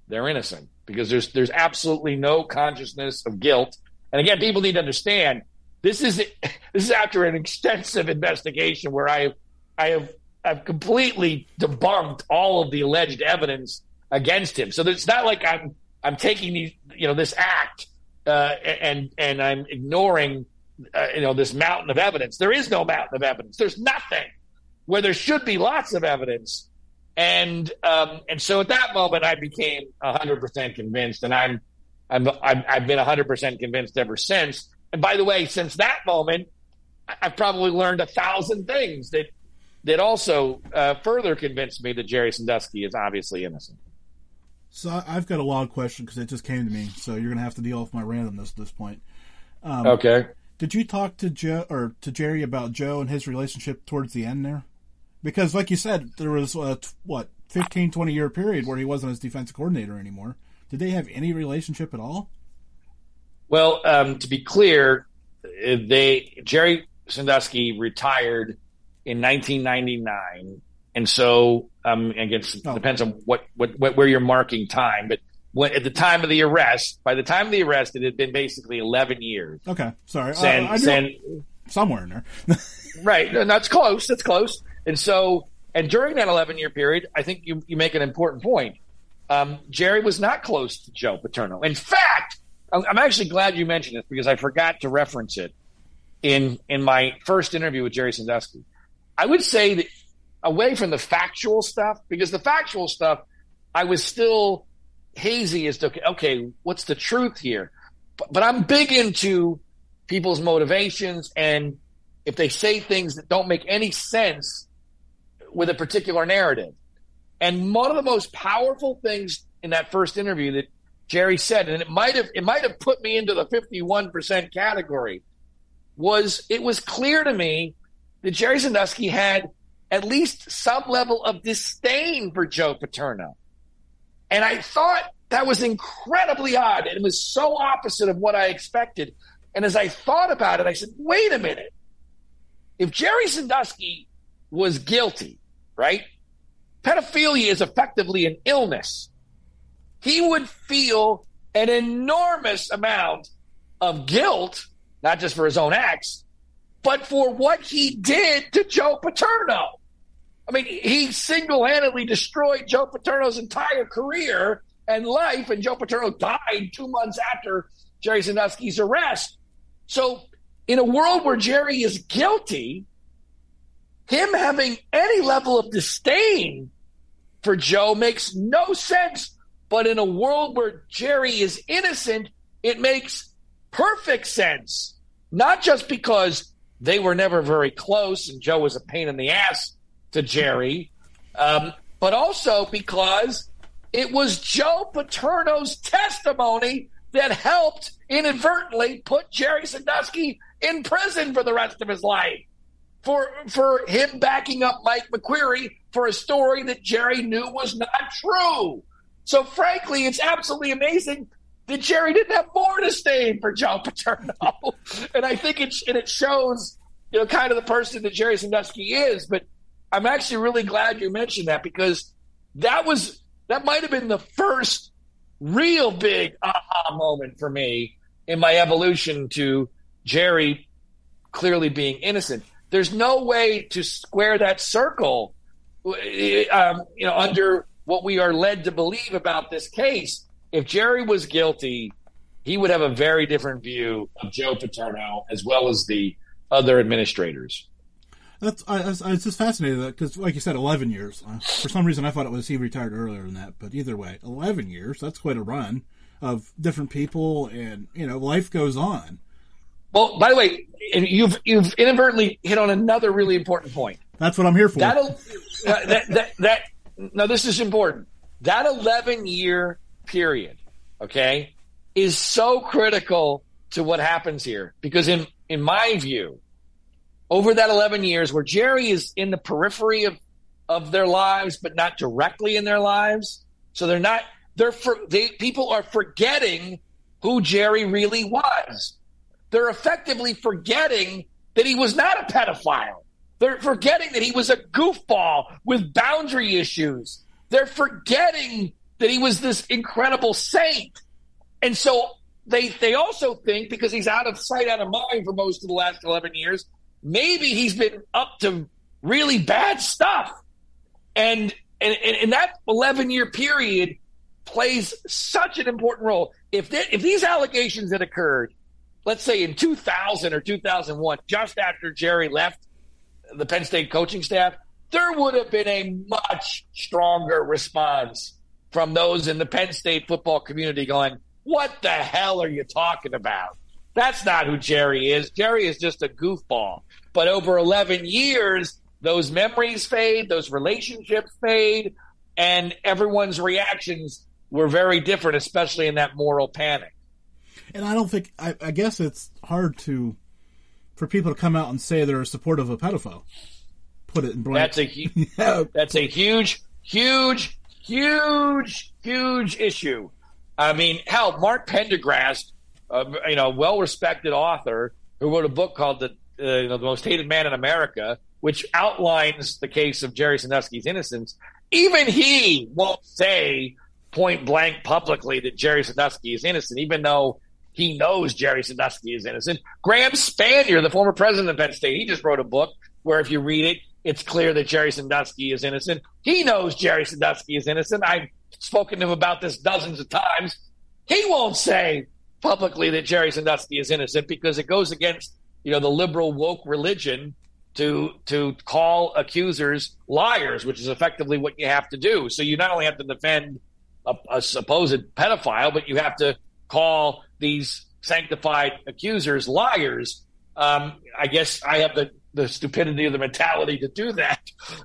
They're innocent because there's there's absolutely no consciousness of guilt. And again, people need to understand this is this is after an extensive investigation where I I have I've completely debunked all of the alleged evidence against him. So it's not like I'm I'm taking these you know this act uh, and and I'm ignoring uh, you know this mountain of evidence. There is no mountain of evidence. There's nothing where there should be lots of evidence. And um, and so at that moment I became hundred percent convinced, and I'm I'm I've been hundred percent convinced ever since. And by the way, since that moment, I've probably learned a thousand things that that also uh, further convinced me that Jerry Sandusky is obviously innocent. So I've got a wild question because it just came to me. So you're going to have to deal with my randomness at this point. Um, okay. Did you talk to Joe or to Jerry about Joe and his relationship towards the end there? Because, like you said, there was a, what 15, 20 year period where he wasn't his defensive coordinator anymore. Did they have any relationship at all? Well, um, to be clear, they Jerry Sandusky retired in 1999, and so um, I guess oh. depends on what, what, what where you're marking time, but when, at the time of the arrest, by the time of the arrest, it had been basically 11 years. Okay, sorry, San, uh, San, somewhere in there. right, And that's close. That's close. And so, and during that 11 year period, I think you you make an important point. Um, Jerry was not close to Joe Paterno. In fact, I'm actually glad you mentioned this because I forgot to reference it in in my first interview with Jerry Sandusky. I would say that away from the factual stuff, because the factual stuff, I was still hazy as to okay, what's the truth here? But, but I'm big into people's motivations and if they say things that don't make any sense with a particular narrative. And one of the most powerful things in that first interview that Jerry said, and it might have it might have put me into the 51% category, was it was clear to me that Jerry Sandusky had at least some level of disdain for Joe Paterno. And I thought that was incredibly odd. And it was so opposite of what I expected. And as I thought about it, I said, wait a minute. If Jerry Sandusky was guilty, right? Pedophilia is effectively an illness he would feel an enormous amount of guilt, not just for his own acts, but for what he did to Joe Paterno. I mean, he single handedly destroyed Joe Paterno's entire career and life, and Joe Paterno died two months after Jerry Sandusky's arrest. So, in a world where Jerry is guilty, him having any level of disdain for Joe makes no sense. But in a world where Jerry is innocent, it makes perfect sense. Not just because they were never very close and Joe was a pain in the ass to Jerry, um, but also because it was Joe Paterno's testimony that helped inadvertently put Jerry Sandusky in prison for the rest of his life for for him backing up Mike McQueary for a story that Jerry knew was not true. So frankly, it's absolutely amazing that Jerry didn't have more disdain for Joe Paterno, and I think it and it shows you know kind of the person that Jerry Sandusky is. But I'm actually really glad you mentioned that because that was that might have been the first real big aha moment for me in my evolution to Jerry clearly being innocent. There's no way to square that circle, um, you know, under what we are led to believe about this case. If Jerry was guilty, he would have a very different view of Joe Paterno as well as the other administrators. That's I, I was just fascinated because, like you said, eleven years. Uh, for some reason, I thought it was he retired earlier than that, but either way, eleven years—that's quite a run of different people, and you know, life goes on. Well, by the way, you've you've inadvertently hit on another really important point. That's what I'm here for. That'll, uh, that, that that now this is important. That 11 year period, okay, is so critical to what happens here because in in my view, over that 11 years where Jerry is in the periphery of, of their lives, but not directly in their lives. So they're not, they're, for, they, people are forgetting who Jerry really was. They're effectively forgetting that he was not a pedophile. They're forgetting that he was a goofball with boundary issues. They're forgetting that he was this incredible saint. And so they they also think because he's out of sight, out of mind for most of the last eleven years, maybe he's been up to really bad stuff. And and, and, that 11 year period plays such an important role. If if these allegations had occurred, let's say in 2000 or 2001, just after Jerry left the Penn State coaching staff, there would have been a much stronger response from those in the Penn State football community going, What the hell are you talking about? That's not who Jerry is. Jerry is just a goofball. But over 11 years, those memories fade, those relationships fade, and everyone's reactions were very different, especially in that moral panic. And I don't think, I, I guess it's hard to, for people to come out and say they're supportive of a pedophile. Put it in blank. That's a, yeah. that's a huge, huge, huge, huge issue. I mean, hell, Mark Pendergrast uh, you know, well-respected author who wrote a book called "The uh, you know, the Most Hated Man in America," which outlines the case of Jerry Sandusky's innocence. Even he won't say point blank publicly that Jerry Sandusky is innocent, even though he knows Jerry Sandusky is innocent. Graham Spanier, the former president of Penn State, he just wrote a book where, if you read it, it's clear that Jerry Sandusky is innocent. He knows Jerry Sandusky is innocent. I've spoken to him about this dozens of times. He won't say publicly that Jerry Sandusky is innocent because it goes against you know the liberal woke religion to to call accusers liars, which is effectively what you have to do. So you not only have to defend a, a supposed pedophile, but you have to call these sanctified accusers liars. Um, I guess I have the the stupidity of the mentality to do that.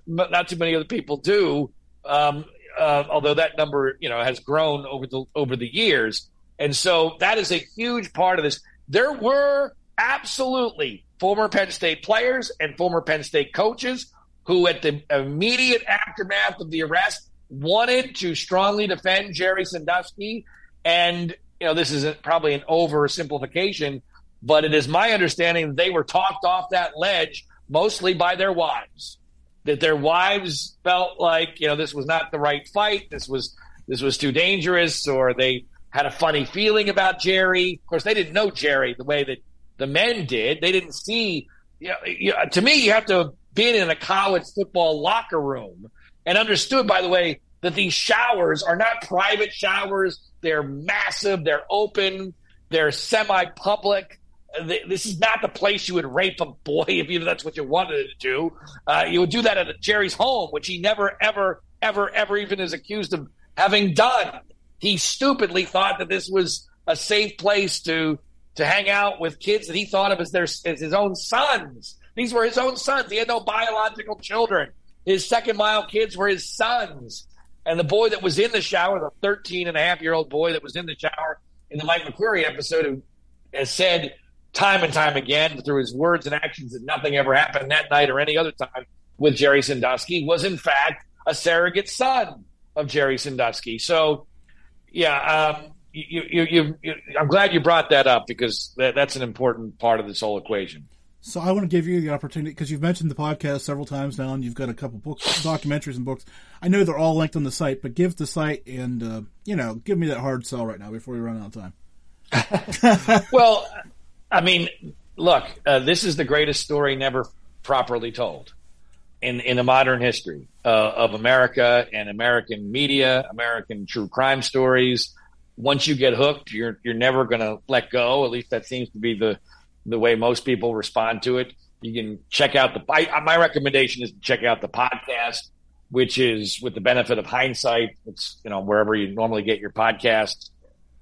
But not too many other people do. Um, uh, although that number, you know, has grown over the over the years. And so that is a huge part of this. There were absolutely former Penn State players and former Penn State coaches who, at the immediate aftermath of the arrest, wanted to strongly defend Jerry Sandusky. And, you know, this is probably an oversimplification, but it is my understanding that they were talked off that ledge mostly by their wives. That their wives felt like, you know, this was not the right fight. This was this was too dangerous, or they had a funny feeling about Jerry. Of course, they didn't know Jerry the way that the men did. They didn't see. You know, you to me, you have to have been in a college football locker room and understood, by the way, that these showers are not private showers. They're massive. They're open. They're semi-public. This is not the place you would rape a boy if you that's what you wanted to do. Uh, you would do that at Jerry's home, which he never, ever, ever, ever even is accused of having done. He stupidly thought that this was a safe place to to hang out with kids that he thought of as their as his own sons. These were his own sons. He had no biological children. His second mile kids were his sons. And the boy that was in the shower, the 13 and a half year old boy that was in the shower in the Mike McQueary episode, who has said time and time again through his words and actions that nothing ever happened that night or any other time with Jerry Sandusky, was in fact a surrogate son of Jerry Sandusky. So, yeah, um, you, you, you, I'm glad you brought that up because that, that's an important part of this whole equation. So I want to give you the opportunity because you've mentioned the podcast several times now, and you've got a couple books, documentaries, and books. I know they're all linked on the site, but give the site and uh, you know, give me that hard sell right now before we run out of time. well, I mean, look, uh, this is the greatest story never properly told in in the modern history uh, of America and American media, American true crime stories. Once you get hooked, you're you're never going to let go. At least that seems to be the the way most people respond to it. You can check out the. I, my recommendation is to check out the podcast, which is with the benefit of hindsight. It's you know wherever you normally get your podcast.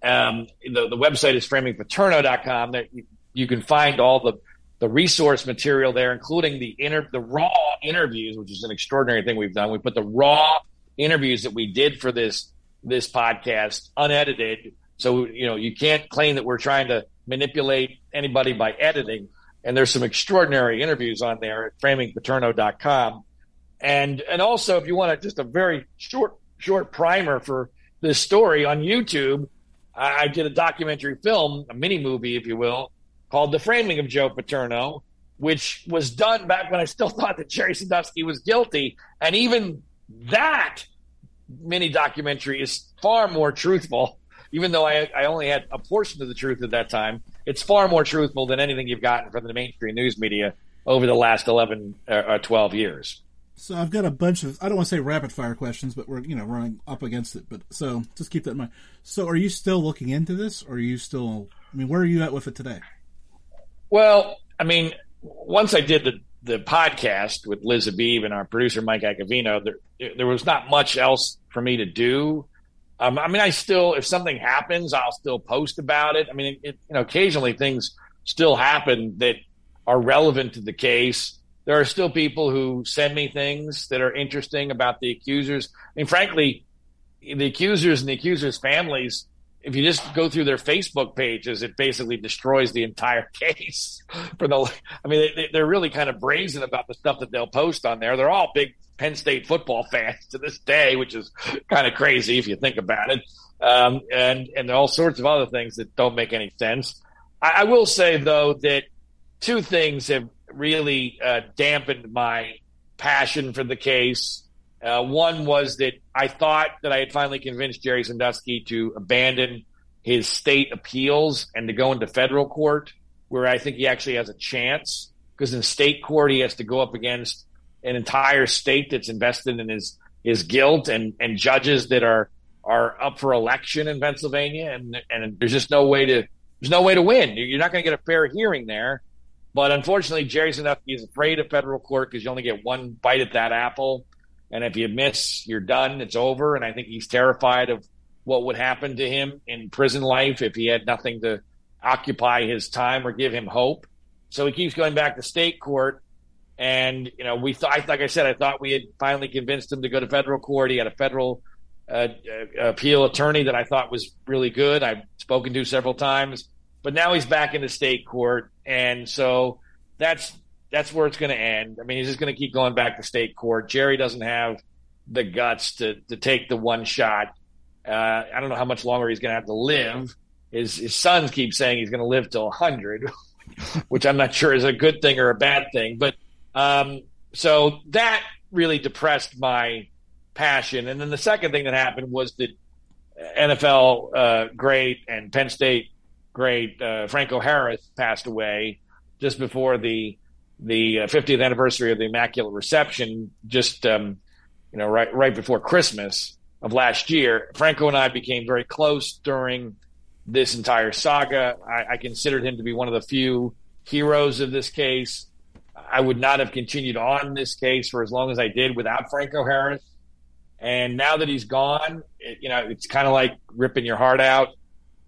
Um, the the website is framingpaterno.com. That you, you can find all the the resource material there, including the inter the raw interviews, which is an extraordinary thing we've done. We put the raw interviews that we did for this this podcast unedited, so you know you can't claim that we're trying to manipulate anybody by editing. And there's some extraordinary interviews on there at framingpaterno.com. And, and also if you want to just a very short, short primer for this story on YouTube, I, I did a documentary film, a mini movie, if you will, called The Framing of Joe Paterno, which was done back when I still thought that Jerry Sandusky was guilty. And even that mini documentary is far more truthful even though I, I only had a portion of the truth at that time, it's far more truthful than anything you've gotten from the mainstream news media over the last 11 or uh, uh, 12 years. So I've got a bunch of I don't want to say rapid fire questions, but we're you know running up against it. But so just keep that in mind. So are you still looking into this, or are you still? I mean, where are you at with it today? Well, I mean, once I did the the podcast with Liz Habib and our producer Mike Acavino, there there was not much else for me to do. Um, I mean, I still, if something happens, I'll still post about it. I mean, it, you know, occasionally things still happen that are relevant to the case. There are still people who send me things that are interesting about the accusers. I mean, frankly, the accusers and the accusers' families, if you just go through their Facebook pages, it basically destroys the entire case. For the, I mean, they, they're really kind of brazen about the stuff that they'll post on there. They're all big Penn State football fans to this day, which is kind of crazy if you think about it. Um, and, and all sorts of other things that don't make any sense. I, I will say though that two things have really uh, dampened my passion for the case. Uh, one was that I thought that I had finally convinced Jerry Sandusky to abandon his state appeals and to go into federal court, where I think he actually has a chance. Because in state court, he has to go up against an entire state that's invested in his his guilt and and judges that are are up for election in Pennsylvania and and there's just no way to there's no way to win. You're not going to get a fair hearing there. But unfortunately, Jerry Sandusky is afraid of federal court because you only get one bite at that apple. And if you miss, you're done. It's over. And I think he's terrified of what would happen to him in prison life if he had nothing to occupy his time or give him hope. So he keeps going back to state court. And you know, we thought, like I said, I thought we had finally convinced him to go to federal court. He had a federal uh, uh, appeal attorney that I thought was really good. I've spoken to several times, but now he's back in the state court, and so that's that's where it's going to end. I mean, he's just going to keep going back to state court. Jerry doesn't have the guts to to take the one shot. Uh, I don't know how much longer he's going to have to live. His his sons keep saying he's going to live till hundred, which I'm not sure is a good thing or a bad thing, but um, so that really depressed my passion. And then the second thing that happened was that NFL uh, great and Penn State great uh, Franco Harris passed away just before the the 50th uh, anniversary of the Immaculate Reception, just um, you know right right before Christmas of last year. Franco and I became very close during this entire saga. I, I considered him to be one of the few heroes of this case. I would not have continued on this case for as long as I did without Franco Harris. And now that he's gone, it, you know, it's kind of like ripping your heart out.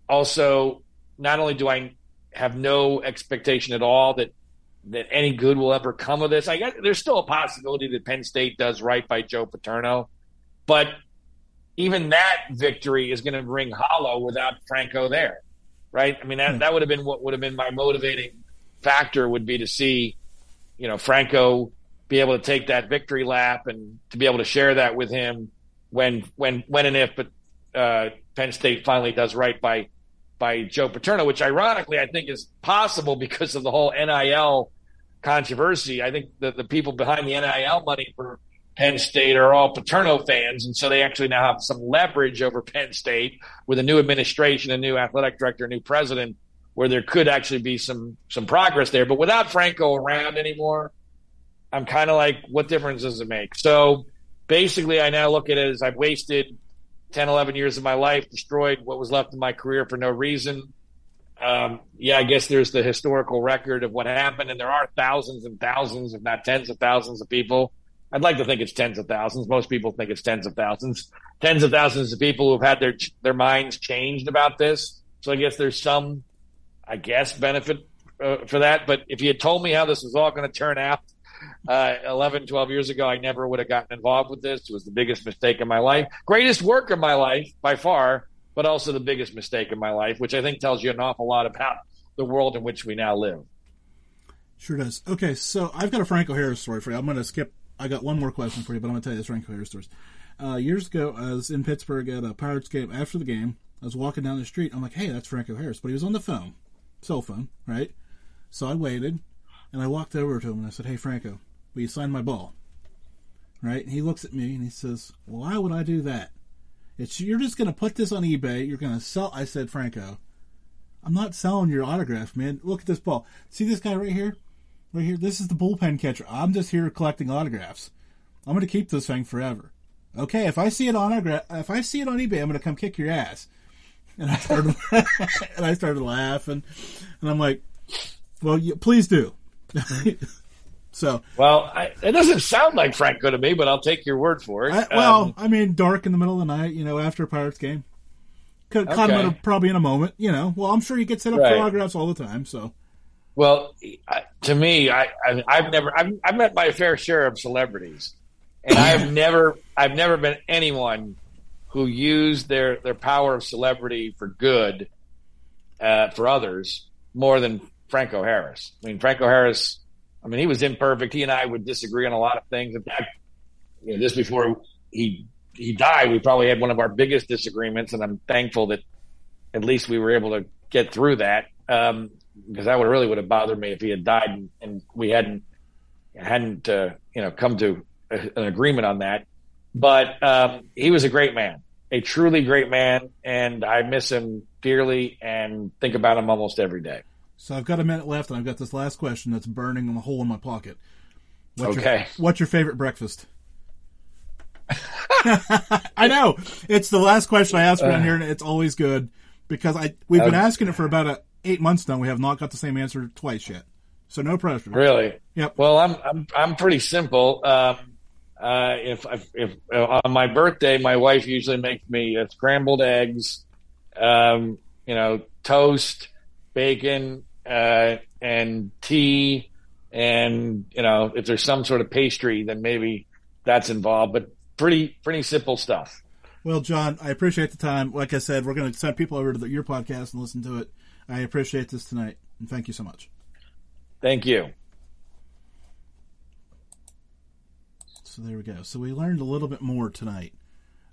Also, not only do I have no expectation at all that that any good will ever come of this, I guess there's still a possibility that Penn State does right by Joe Paterno, but even that victory is going to ring hollow without Franco there, right? I mean, that, hmm. that would have been what would have been my motivating factor would be to see, you know, Franco be able to take that victory lap and to be able to share that with him when when when and if but uh, Penn State finally does right by by Joe Paterno, which ironically I think is possible because of the whole NIL controversy. I think that the people behind the NIL money for Penn State are all Paterno fans, and so they actually now have some leverage over Penn State with a new administration, a new athletic director, a new president, where there could actually be some some progress there. But without Franco around anymore, I'm kind of like, what difference does it make? So basically, I now look at it as I've wasted 10, 11 years of my life, destroyed what was left of my career for no reason. Um, yeah, I guess there's the historical record of what happened, and there are thousands and thousands, if not tens of thousands of people. I'd like to think it's tens of thousands. Most people think it's tens of thousands. Tens of thousands of people who've had their their minds changed about this. So I guess there's some, I guess, benefit uh, for that. But if you had told me how this was all going to turn out uh, 11, 12 years ago, I never would have gotten involved with this. It was the biggest mistake in my life. Greatest work of my life by far, but also the biggest mistake in my life, which I think tells you an awful lot about the world in which we now live. Sure does. Okay, so I've got a Franco Harris story for you. I'm going to skip. I got one more question for you, but I'm going to tell you this Franco Harris story. Uh, years ago, I was in Pittsburgh at a Pirates game. After the game, I was walking down the street. I'm like, hey, that's Franco Harris. But he was on the phone, cell phone, right? So I waited. And I walked over to him and I said, Hey, Franco, will you sign my ball? Right? And he looks at me and he says, Why would I do that? It's You're just going to put this on eBay. You're going to sell. I said, Franco, I'm not selling your autograph, man. Look at this ball. See this guy right here? Right here? This is the bullpen catcher. I'm just here collecting autographs. I'm going to keep this thing forever. Okay, if I see it on if I see it on eBay, I'm going to come kick your ass. And I started, and I started laughing, and I'm like, "Well, you, please do." so well, I, it doesn't sound like Franco to me, but I'll take your word for it. I, well, um, I mean, dark in the middle of the night, you know, after a Pirates game. Could okay. caught him probably in a moment, you know. Well, I'm sure he gets hit up right. for autographs all the time. So, well, to me, I, I have never I've, I've met my fair share of celebrities, and I've never I've never been anyone who used their their power of celebrity for good uh, for others more than Franco Harris. I mean, Franco Harris, I mean, he was imperfect. He and I would disagree on a lot of things. In fact, you know, just before he he died, we probably had one of our biggest disagreements, and I'm thankful that at least we were able to get through that. Um, because that would really would have bothered me if he had died and, and we hadn't hadn't uh, you know come to a, an agreement on that. But um, he was a great man, a truly great man, and I miss him dearly and think about him almost every day. So I've got a minute left, and I've got this last question that's burning a hole in my pocket. What's okay. Your, what's your favorite breakfast? I know it's the last question I ask around uh, here, and it's always good because I we've been asking it for about a, eight months now. We have not got the same answer twice yet, so no pressure. Really? Yep. Well, I'm I'm I'm pretty simple. Um, uh, if if, if uh, on my birthday, my wife usually makes me uh, scrambled eggs, um, you know, toast, bacon, uh, and tea, and you know, if there's some sort of pastry, then maybe that's involved. But pretty pretty simple stuff. Well, John, I appreciate the time. Like I said, we're going to send people over to the, your podcast and listen to it. I appreciate this tonight, and thank you so much. Thank you. So there we go. So we learned a little bit more tonight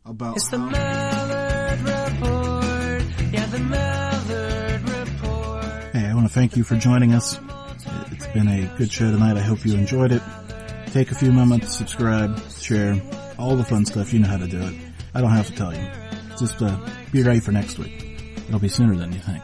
about it's how. Hey, I want to thank you for joining us. It's been a good show tonight. I hope you enjoyed it. Take a few moments, subscribe, share, all the fun stuff. You know how to do it. I don't have to tell you. Just uh, be ready for next week. It'll be sooner than you think.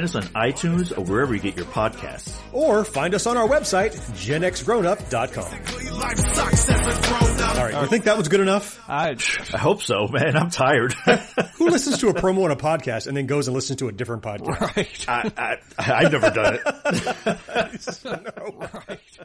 us on iTunes or wherever you get your podcasts. Or find us on our website, genxgrownup.com. Alright, you think that was good enough? I, I hope so, man. I'm tired. Who listens to a promo on a podcast and then goes and listens to a different podcast? right. I, I, I've never done it. right.